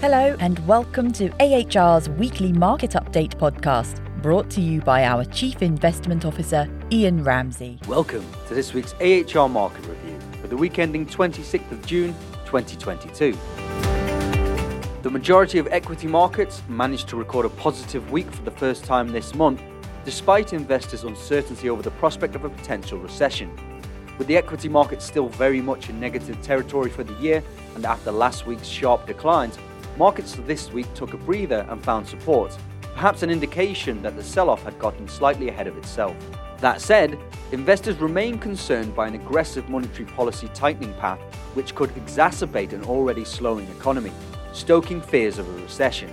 Hello, and welcome to AHR's weekly market update podcast, brought to you by our Chief Investment Officer, Ian Ramsey. Welcome to this week's AHR Market Review for the week ending 26th of June 2022. The majority of equity markets managed to record a positive week for the first time this month, despite investors' uncertainty over the prospect of a potential recession. With the equity market still very much in negative territory for the year, and after last week's sharp declines, markets this week took a breather and found support, perhaps an indication that the sell off had gotten slightly ahead of itself. That said, investors remain concerned by an aggressive monetary policy tightening path which could exacerbate an already slowing economy, stoking fears of a recession.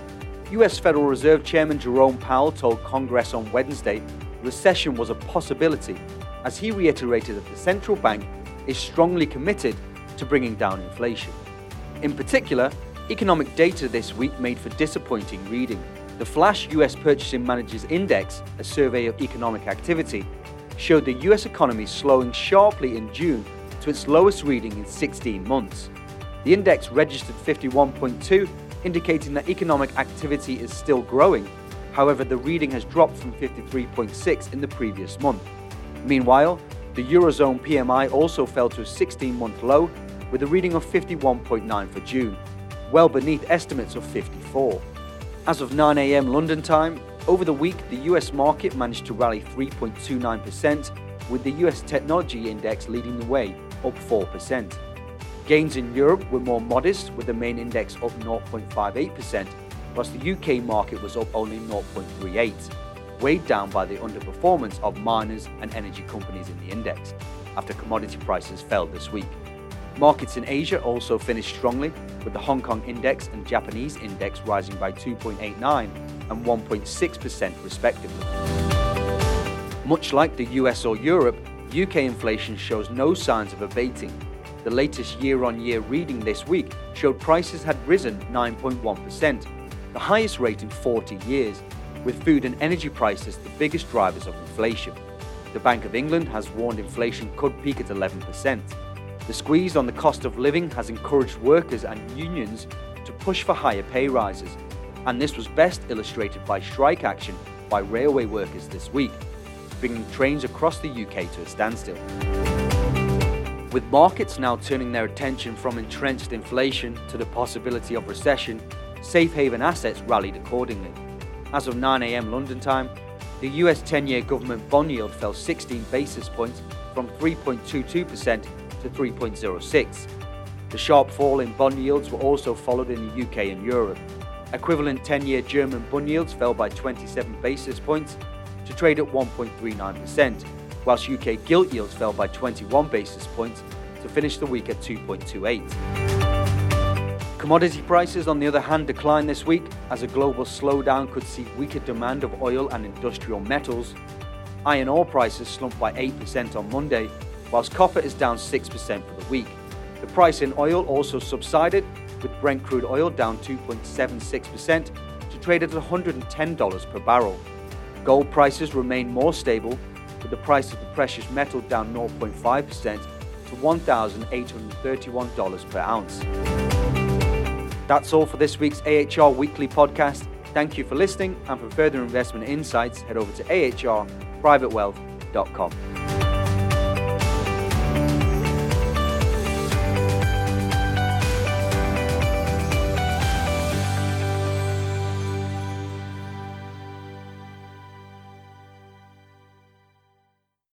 US Federal Reserve Chairman Jerome Powell told Congress on Wednesday recession was a possibility as he reiterated that the central bank is strongly committed to bringing down inflation. In particular, Economic data this week made for disappointing reading. The Flash US Purchasing Managers Index, a survey of economic activity, showed the US economy slowing sharply in June to its lowest reading in 16 months. The index registered 51.2, indicating that economic activity is still growing. However, the reading has dropped from 53.6 in the previous month. Meanwhile, the Eurozone PMI also fell to a 16 month low with a reading of 51.9 for June well beneath estimates of 54. As of 9am London time, over the week the US market managed to rally 3.29%, with the US technology index leading the way, up 4%. Gains in Europe were more modest, with the main index up 0.58%, whilst the UK market was up only 0.38, weighed down by the underperformance of miners and energy companies in the index, after commodity prices fell this week. Markets in Asia also finished strongly, with the Hong Kong index and Japanese index rising by 2.89 and 1.6% respectively. Much like the US or Europe, UK inflation shows no signs of abating. The latest year on year reading this week showed prices had risen 9.1%, the highest rate in 40 years, with food and energy prices the biggest drivers of inflation. The Bank of England has warned inflation could peak at 11%. The squeeze on the cost of living has encouraged workers and unions to push for higher pay rises, and this was best illustrated by strike action by railway workers this week, bringing trains across the UK to a standstill. With markets now turning their attention from entrenched inflation to the possibility of recession, safe haven assets rallied accordingly. As of 9am London time, the US 10 year government bond yield fell 16 basis points from 3.22% to 3.06. The sharp fall in bond yields were also followed in the UK and Europe. Equivalent 10 year German bond yields fell by 27 basis points to trade at 1.39%, whilst UK gilt yields fell by 21 basis points to finish the week at 2.28. Commodity prices, on the other hand, declined this week as a global slowdown could see weaker demand of oil and industrial metals. Iron ore prices slumped by 8% on Monday whilst copper is down 6% for the week. The price in oil also subsided, with Brent crude oil down 2.76% to trade at $110 per barrel. Gold prices remain more stable, with the price of the precious metal down 0.5% to $1,831 per ounce. That's all for this week's AHR Weekly podcast. Thank you for listening, and for further investment insights, head over to ahrprivatewealth.com.